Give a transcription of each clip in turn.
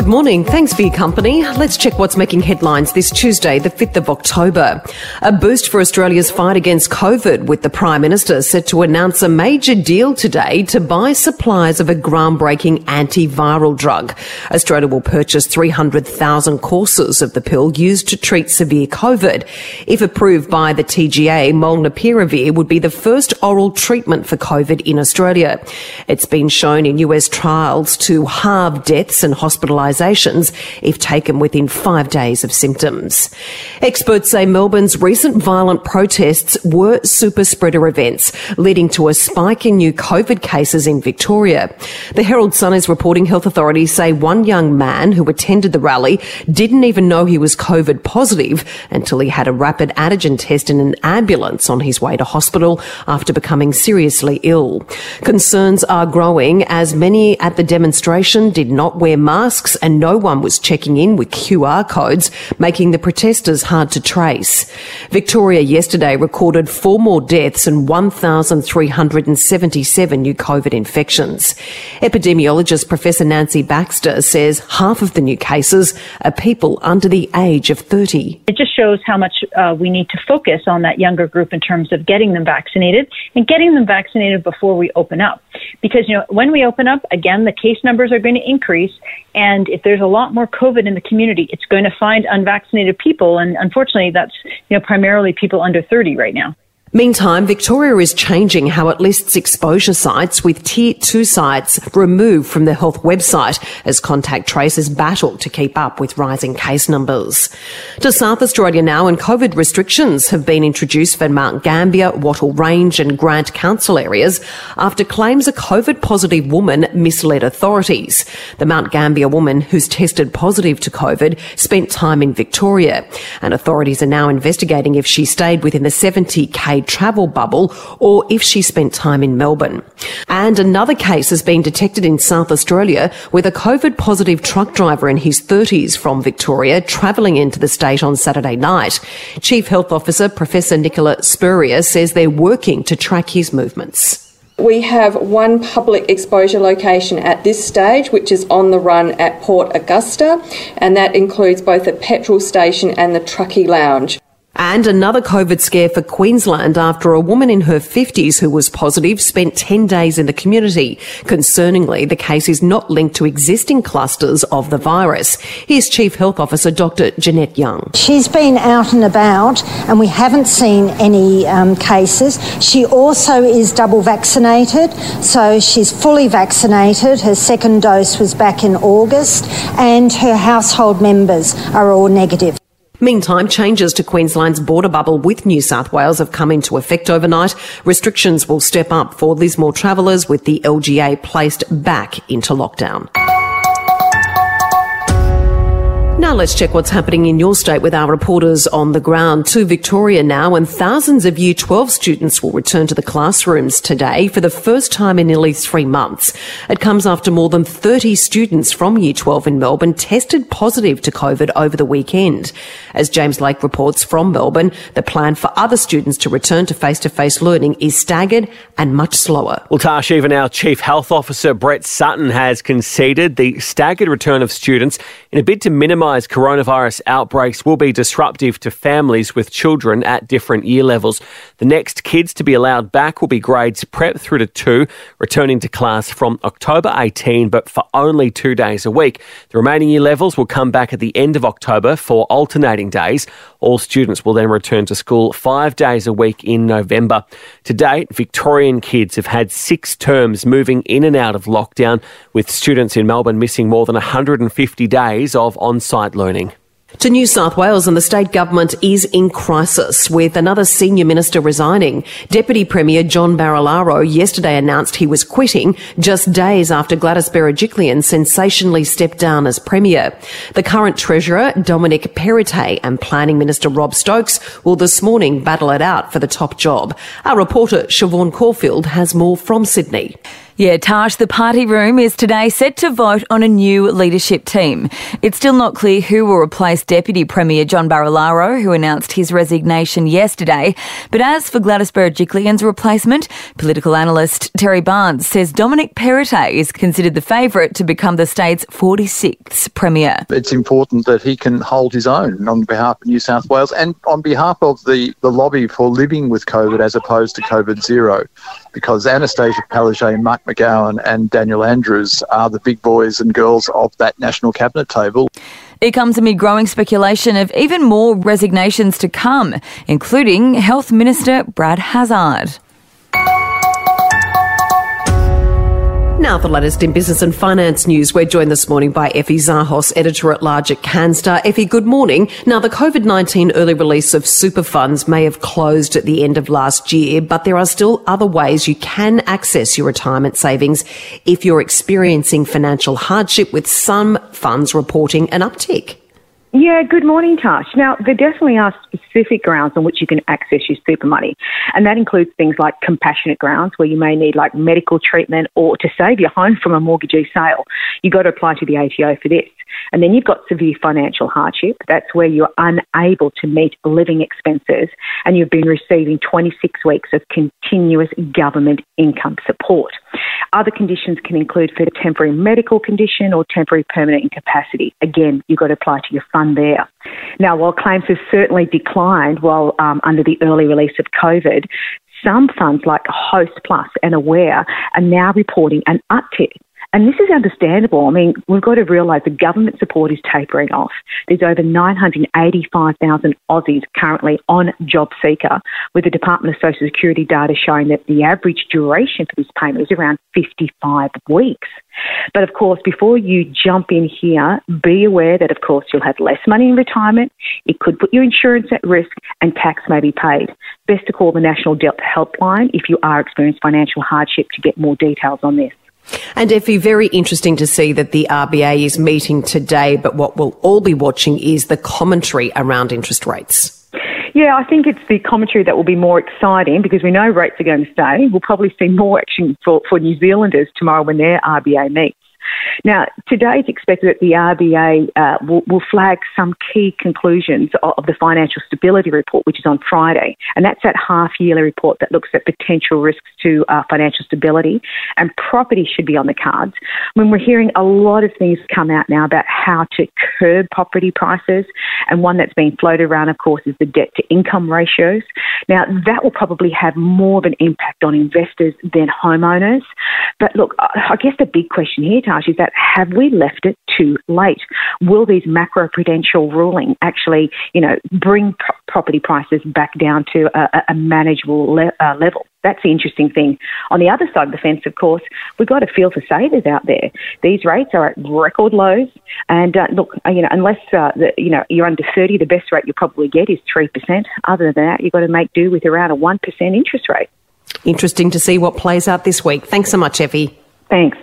Good morning. Thanks for your company. Let's check what's making headlines this Tuesday, the 5th of October. A boost for Australia's fight against COVID, with the Prime Minister set to announce a major deal today to buy supplies of a groundbreaking antiviral drug. Australia will purchase 300,000 courses of the pill used to treat severe COVID. If approved by the TGA, molnupiravir would be the first oral treatment for COVID in Australia. It's been shown in US trials to halve deaths and hospitalizations hospitalisations if taken within five days of symptoms. Experts say Melbourne's recent violent protests were super spreader events, leading to a spike in new COVID cases in Victoria. The Herald Sun is reporting health authorities say one young man who attended the rally didn't even know he was COVID positive until he had a rapid antigen test in an ambulance on his way to hospital after becoming seriously ill. Concerns are growing as many at the demonstration did not wear masks masks and no one was checking in with QR codes, making the protesters hard to trace. Victoria yesterday recorded four more deaths and 1,377 new COVID infections. Epidemiologist Professor Nancy Baxter says half of the new cases are people under the age of 30. It just shows how much uh, we need to focus on that younger group in terms of getting them vaccinated and getting them vaccinated before we open up. Because, you know, when we open up, again, the case numbers are going to increase and if there's a lot more COVID in the community, it's going to find unvaccinated people. And unfortunately, that's you know primarily people under 30 right now. Meantime, Victoria is changing how it lists exposure sites with tier two sites removed from the health website as contact tracers battle to keep up with rising case numbers. To South Australia now and COVID restrictions have been introduced for Mount Gambier, Wattle Range and Grant Council areas after claims a COVID positive woman misled authorities. The Mount Gambier woman who's tested positive to COVID spent time in Victoria and authorities are now investigating if she stayed within the 70k travel bubble or if she spent time in Melbourne. And another case has been detected in South Australia with a COVID positive truck driver in his 30s from Victoria travelling into the state on Saturday night. Chief Health Officer Professor Nicola Spurrier says they're working to track his movements. We have one public exposure location at this stage, which is on the run at Port Augusta, and that includes both the petrol station and the truckie lounge. And another COVID scare for Queensland after a woman in her 50s who was positive spent 10 days in the community. Concerningly, the case is not linked to existing clusters of the virus. Here's Chief Health Officer Dr. Jeannette Young. She's been out and about and we haven't seen any um, cases. She also is double vaccinated, so she's fully vaccinated. Her second dose was back in August and her household members are all negative. Meantime, changes to Queensland's border bubble with New South Wales have come into effect overnight. Restrictions will step up for Lismore travellers with the LGA placed back into lockdown. Now let's check what's happening in your state with our reporters on the ground. To Victoria now, and thousands of Year 12 students will return to the classrooms today for the first time in nearly three months. It comes after more than 30 students from Year 12 in Melbourne tested positive to COVID over the weekend. As James Lake reports from Melbourne, the plan for other students to return to face-to-face learning is staggered and much slower. Well, Tash, even our Chief Health Officer, Brett Sutton, has conceded the staggered return of students in a bid to minimise coronavirus outbreaks will be disruptive to families with children at different year levels. The next kids to be allowed back will be grades prep through to two, returning to class from October 18, but for only two days a week. The remaining year levels will come back at the end of October for alternating days. All students will then return to school five days a week in November. To date, Victorian kids have had six terms moving in and out of lockdown, with students in Melbourne missing more than 150 days of on site learning. To New South Wales and the state government is in crisis with another senior minister resigning. Deputy Premier John Barilaro yesterday announced he was quitting just days after Gladys Berejiklian sensationally stepped down as Premier. The current Treasurer, Dominic Perrottet, and Planning Minister Rob Stokes will this morning battle it out for the top job. Our reporter, Siobhan Caulfield, has more from Sydney. Yeah, Tash, the party room is today set to vote on a new leadership team. It's still not clear who will replace Deputy Premier John Barilaro, who announced his resignation yesterday. But as for Gladys Berejiklian's replacement, political analyst Terry Barnes says Dominic Perrottet is considered the favourite to become the state's 46th Premier. It's important that he can hold his own on behalf of New South Wales and on behalf of the, the lobby for living with COVID as opposed to COVID zero, because Annastacia Palaszczuk, McGowan and Daniel Andrews are the big boys and girls of that national cabinet table. It comes amid growing speculation of even more resignations to come, including Health Minister Brad Hazzard. Now, the latest in business and finance news. We're joined this morning by Effie Zahos, editor at large at Canstar. Effie, good morning. Now, the COVID 19 early release of super funds may have closed at the end of last year, but there are still other ways you can access your retirement savings if you're experiencing financial hardship, with some funds reporting an uptick. Yeah, good morning, Tash. Now, there definitely are specific grounds on which you can access your super money. And that includes things like compassionate grounds where you may need like medical treatment or to save your home from a mortgagee sale. You've got to apply to the ATO for this. And then you've got severe financial hardship. That's where you're unable to meet living expenses and you've been receiving 26 weeks of continuous government income support. Other conditions can include for temporary medical condition or temporary permanent incapacity. Again, you've got to apply to your fund there. Now, while claims have certainly declined while um, under the early release of COVID, some funds like Host Plus and Aware are now reporting an uptick and this is understandable. I mean, we've got to realise the government support is tapering off. There's over 985,000 Aussies currently on JobSeeker, with the Department of Social Security data showing that the average duration for this payment is around 55 weeks. But of course, before you jump in here, be aware that, of course, you'll have less money in retirement. It could put your insurance at risk and tax may be paid. Best to call the National Debt Helpline if you are experiencing financial hardship to get more details on this. And Effie, very interesting to see that the RBA is meeting today, but what we'll all be watching is the commentary around interest rates. Yeah, I think it's the commentary that will be more exciting because we know rates are going to stay. We'll probably see more action for, for New Zealanders tomorrow when their RBA meets. Now, today it's expected that the RBA uh, will, will, flag some key conclusions of, the financial stability report, which is on Friday. And that's that half yearly report that looks at potential risks to uh, financial stability. And property should be on the cards. I mean, we're hearing a lot of things come out now about how to curb property prices, and one that's been floated around, of course, is the debt to income ratios. Now, that will probably have more of an impact on investors than homeowners. But look, I guess the big question here, Is that have we left it too late? Will these macroprudential ruling actually, you know, bring pro- property prices back down to a, a manageable le- uh, level? That's the interesting thing. On the other side of the fence, of course, we've got to feel for savers out there. These rates are at record lows, and uh, look, uh, you know, unless uh, the, you know you're under thirty, the best rate you'll probably get is three percent. Other than that, you've got to make do with around a one percent interest rate. Interesting to see what plays out this week. Thanks so much, Effie. Thanks.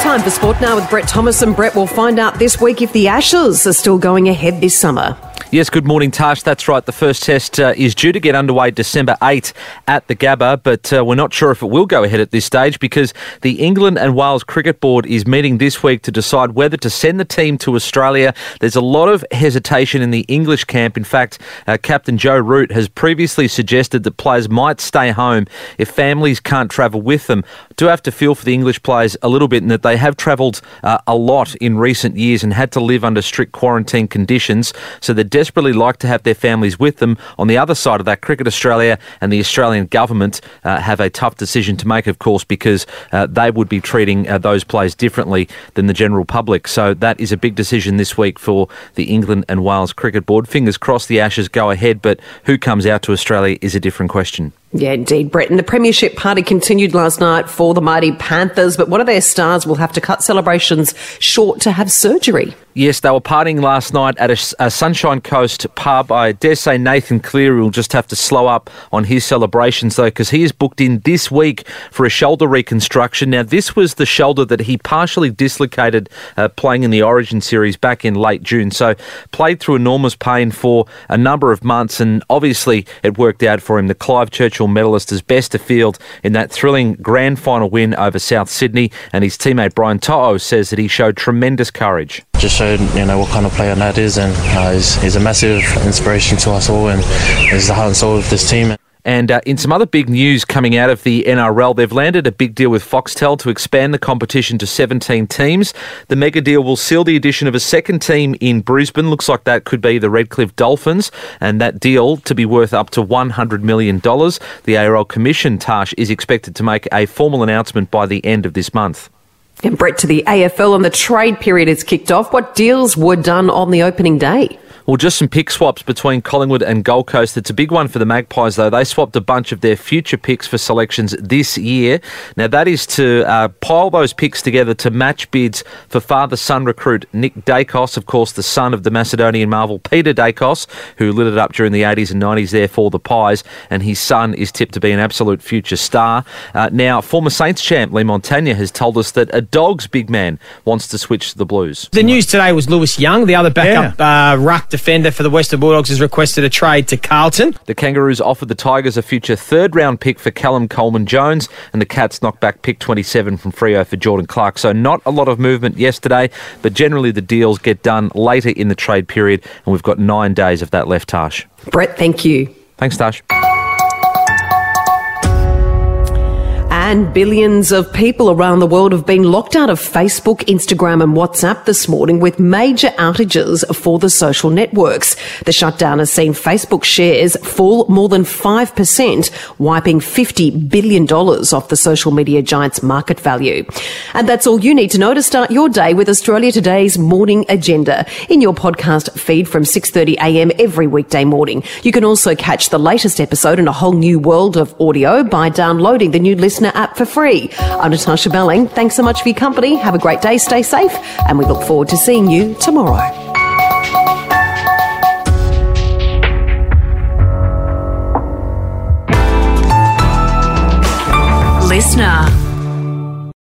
Time for sport now with Brett Thomas. And Brett will find out this week if the Ashes are still going ahead this summer. Yes, good morning, Tash. That's right. The first test uh, is due to get underway December 8 at the Gabba, but uh, we're not sure if it will go ahead at this stage because the England and Wales Cricket Board is meeting this week to decide whether to send the team to Australia. There's a lot of hesitation in the English camp. In fact, uh, Captain Joe Root has previously suggested that players might stay home if families can't travel with them. Do have to feel for the English players a little bit in that they have travelled uh, a lot in recent years and had to live under strict quarantine conditions, so they're desperately like to have their families with them. On the other side of that, Cricket Australia and the Australian government uh, have a tough decision to make, of course, because uh, they would be treating uh, those players differently than the general public. So that is a big decision this week for the England and Wales Cricket Board. Fingers crossed the Ashes go ahead, but who comes out to Australia is a different question. Yeah, indeed, Brett. And the Premiership party continued last night for the mighty Panthers, but one of their stars will have to cut celebrations short to have surgery. Yes, they were partying last night at a, a, Sunshine Coast pub. I dare say Nathan Cleary will just have to slow up on his celebrations, though, because he is booked in this week for a shoulder reconstruction. Now, this was the shoulder that he partially dislocated uh, playing in the Origin series back in late June. So, played through enormous pain for a number of months, and obviously it worked out for him. The Clive Churchill medalist is best of field in that thrilling grand final win over South Sydney, and his teammate Brian To'o says that he showed tremendous courage. Just showed you know what kind of player Nat is, and uh, he's, he's a massive inspiration to us all, and he's the heart and soul of this team. And uh, in some other big news coming out of the NRL, they've landed a big deal with Foxtel to expand the competition to 17 teams. The mega deal will seal the addition of a second team in Brisbane. Looks like that could be the Redcliffe Dolphins, and that deal to be worth up to $100 million. The ARL Commission, Tash, is expected to make a formal announcement by the end of this month. And Brett to the AFL and the trade period has kicked off. What deals were done on the opening day? Well, just some pick swaps between Collingwood and Gold Coast. It's a big one for the Magpies, though. They swapped a bunch of their future picks for selections this year. Now, that is to uh, pile those picks together to match bids for father son recruit Nick Daicos, of course, the son of the Macedonian marvel Peter Daicos, who lit it up during the 80s and 90s there for the Pies. And his son is tipped to be an absolute future star. Uh, now, former Saints champ Leigh Montagna has told us that a dog's big man wants to switch to the Blues. The news today was Lewis Young, the other backup yeah. uh, ruck defender for the Western Bulldogs has requested a trade to Carlton. The Kangaroos offered the Tigers a future third round pick for Callum Coleman Jones, and the Cats knocked back pick 27 from Freo for Jordan Clark. So, not a lot of movement yesterday, but generally the deals get done later in the trade period, and we've got nine days of that left, Tash. Brett, thank you. Thanks, Tash. And billions of people around the world have been locked out of Facebook, Instagram, and WhatsApp this morning with major outages for the social networks. The shutdown has seen Facebook shares fall more than 5%, wiping $50 billion off the social media giant's market value. And that's all you need to know to start your day with Australia Today's morning agenda in your podcast feed from 6.30am every weekday morning. You can also catch the latest episode in a whole new world of audio by downloading the new listener app for free. I'm Natasha Belling. Thanks so much for your company. Have a great day, stay safe, and we look forward to seeing you tomorrow. Listener.